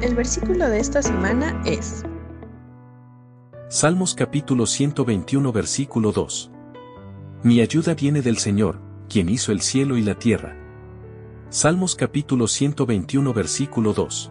El versículo de esta semana es Salmos capítulo 121 versículo 2. Mi ayuda viene del Señor, quien hizo el cielo y la tierra. Salmos capítulo 121 versículo 2.